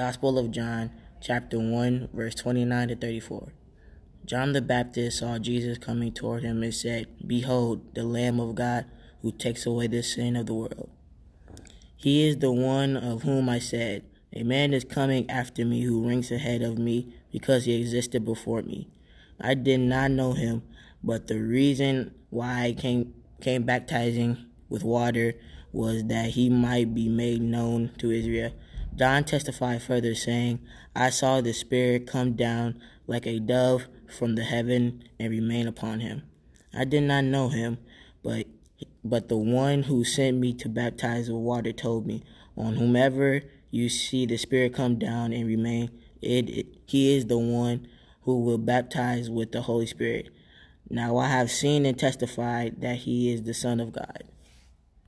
Gospel of John, chapter 1, verse 29 to 34. John the Baptist saw Jesus coming toward him and said, Behold, the Lamb of God who takes away the sin of the world. He is the one of whom I said, A man is coming after me who ranks ahead of me because he existed before me. I did not know him, but the reason why I came, came baptizing with water was that he might be made known to Israel. John testified further, saying, I saw the Spirit come down like a dove from the heaven and remain upon him. I did not know him, but but the one who sent me to baptize with water told me, On whomever you see the Spirit come down and remain, it, it he is the one who will baptize with the Holy Spirit. Now I have seen and testified that he is the Son of God.